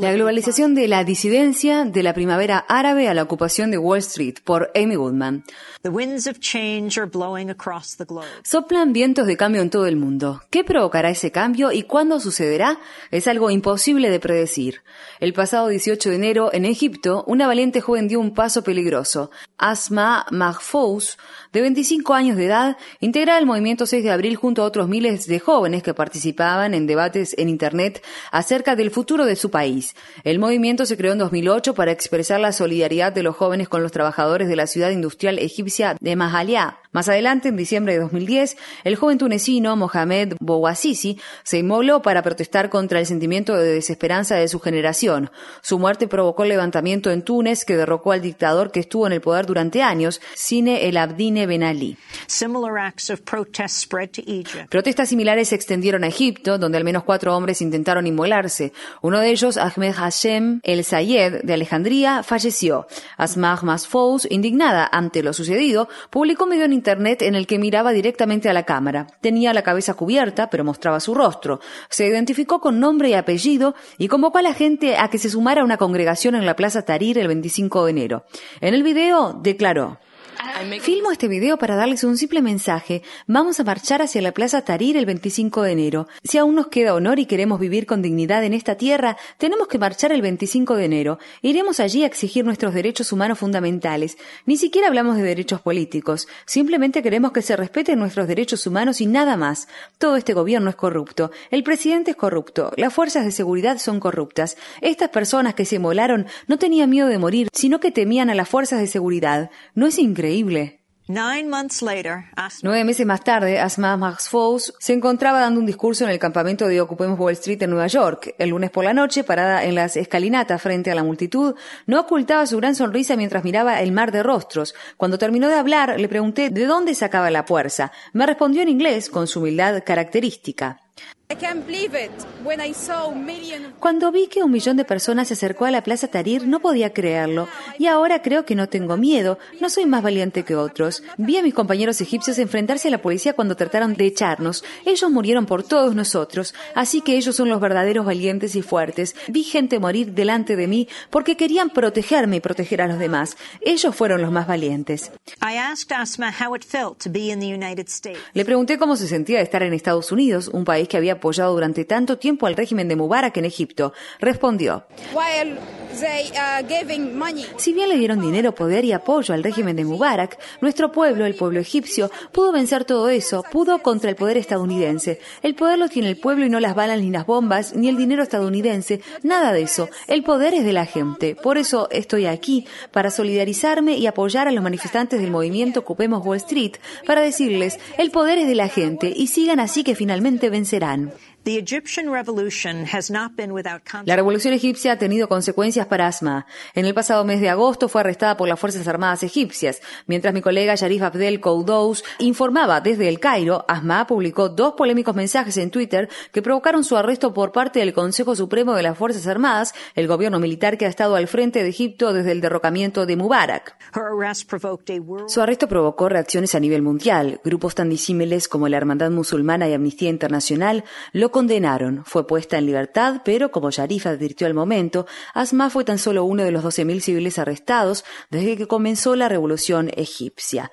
La globalización de la disidencia de la primavera árabe a la ocupación de Wall Street por Amy Goodman. Soplan vientos de cambio en todo el mundo. ¿Qué provocará ese cambio y cuándo sucederá? Es algo imposible de predecir. El pasado 18 de enero, en Egipto, una valiente joven dio un paso peligroso. Asma Mahfouz, de 25 años de edad, integra el movimiento 6 de abril junto a otros miles de jóvenes que participaban en debates en Internet acerca del futuro de su país. El movimiento se creó en 2008 para expresar la solidaridad de los jóvenes con los trabajadores de la ciudad industrial egipcia de Mahalia. Más adelante, en diciembre de 2010, el joven tunecino Mohamed Bouazizi se inmoló para protestar contra el sentimiento de desesperanza de su generación. Su muerte provocó el levantamiento en Túnez que derrocó al dictador que estuvo en el poder durante años, Sine el Abdine Ben Ali. Protestas similares se extendieron a Egipto, donde al menos cuatro hombres intentaron inmolarse. Uno de ellos, Ahmed Hashem el Sayed de Alejandría, falleció. Asmah Masfous, indignada ante lo sucedido, publicó un video en internet en el que miraba directamente a la cámara. Tenía la cabeza cubierta, pero mostraba su rostro. Se identificó con nombre y apellido y convocó a la gente a que se sumara a una congregación en la Plaza Tahrir el 25 de enero. En el video declaró Filmo este video para darles un simple mensaje. Vamos a marchar hacia la Plaza Tarir el 25 de enero. Si aún nos queda honor y queremos vivir con dignidad en esta tierra, tenemos que marchar el 25 de enero. Iremos allí a exigir nuestros derechos humanos fundamentales. Ni siquiera hablamos de derechos políticos. Simplemente queremos que se respeten nuestros derechos humanos y nada más. Todo este gobierno es corrupto. El presidente es corrupto. Las fuerzas de seguridad son corruptas. Estas personas que se molaron no tenían miedo de morir, sino que temían a las fuerzas de seguridad. ¿No es increíble? Nueve meses más tarde, Asma Mahfouz se encontraba dando un discurso en el campamento de Ocupemos Wall Street en Nueva York. El lunes por la noche, parada en las escalinatas frente a la multitud, no ocultaba su gran sonrisa mientras miraba el mar de rostros. Cuando terminó de hablar, le pregunté de dónde sacaba la fuerza. Me respondió en inglés con su humildad característica. Cuando vi que un millón de personas se acercó a la Plaza Tahrir, no podía creerlo. Y ahora creo que no tengo miedo. No soy más valiente que otros. Vi a mis compañeros egipcios enfrentarse a la policía cuando trataron de echarnos. Ellos murieron por todos nosotros. Así que ellos son los verdaderos valientes y fuertes. Vi gente morir delante de mí porque querían protegerme y proteger a los demás. Ellos fueron los más valientes. Le pregunté cómo se sentía de estar en Estados Unidos, un país que había apoyado durante tanto tiempo al régimen de Mubarak en Egipto. Respondió, si bien le dieron dinero, poder y apoyo al régimen de Mubarak, nuestro pueblo, el pueblo egipcio, pudo vencer todo eso, pudo contra el poder estadounidense. El poder lo tiene el pueblo y no las balas ni las bombas, ni el dinero estadounidense, nada de eso. El poder es de la gente. Por eso estoy aquí, para solidarizarme y apoyar a los manifestantes del movimiento Ocupemos Wall Street, para decirles, el poder es de la gente y sigan así que finalmente vencerán. La revolución egipcia ha tenido consecuencias para Asma. En el pasado mes de agosto fue arrestada por las Fuerzas Armadas egipcias. Mientras mi colega Sharif Abdel Koudous informaba desde el Cairo, Asma publicó dos polémicos mensajes en Twitter que provocaron su arresto por parte del Consejo Supremo de las Fuerzas Armadas, el gobierno militar que ha estado al frente de Egipto desde el derrocamiento de Mubarak. Su arresto provocó reacciones a nivel mundial. Grupos tan disímiles como la Hermandad Musulmana y Amnistía Internacional lo condenaron. Fue puesta en libertad, pero como Sharif advirtió al momento, Asma fue tan solo uno de los 12.000 civiles arrestados desde que comenzó la revolución egipcia.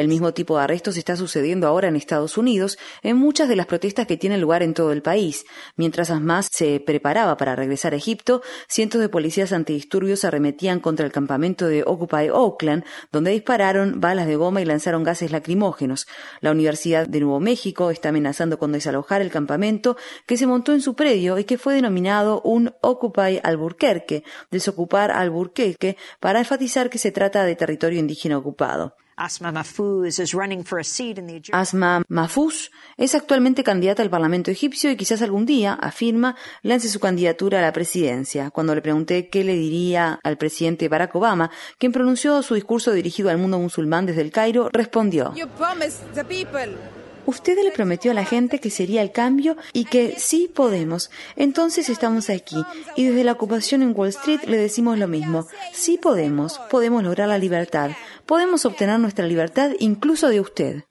El mismo tipo de arrestos está sucediendo ahora en Estados Unidos en muchas de las protestas que tienen lugar en todo el país. Mientras Asma se preparaba para regresar a Egipto, cientos de policías antidisturbios arremetían contra el campamento de Occupy Oakland, donde dispararon balas de goma y lanzaron gases lacrimógenos. La Universidad de Nuevo México está amenazando con desalojar el campamento que se montó en su predio y que fue denominado un Occupy Alburquerque, desocupar Alburquerque, para enfatizar que se trata de territorio indígena ocupado. Asma Mahfouz es actualmente candidata al Parlamento egipcio y quizás algún día, afirma, lance su candidatura a la presidencia. Cuando le pregunté qué le diría al presidente Barack Obama, quien pronunció su discurso dirigido al mundo musulmán desde el Cairo, respondió: Usted le prometió a la gente que sería el cambio y que sí podemos. Entonces estamos aquí y desde la ocupación en Wall Street le decimos lo mismo. Sí podemos, podemos lograr la libertad, podemos obtener nuestra libertad incluso de usted.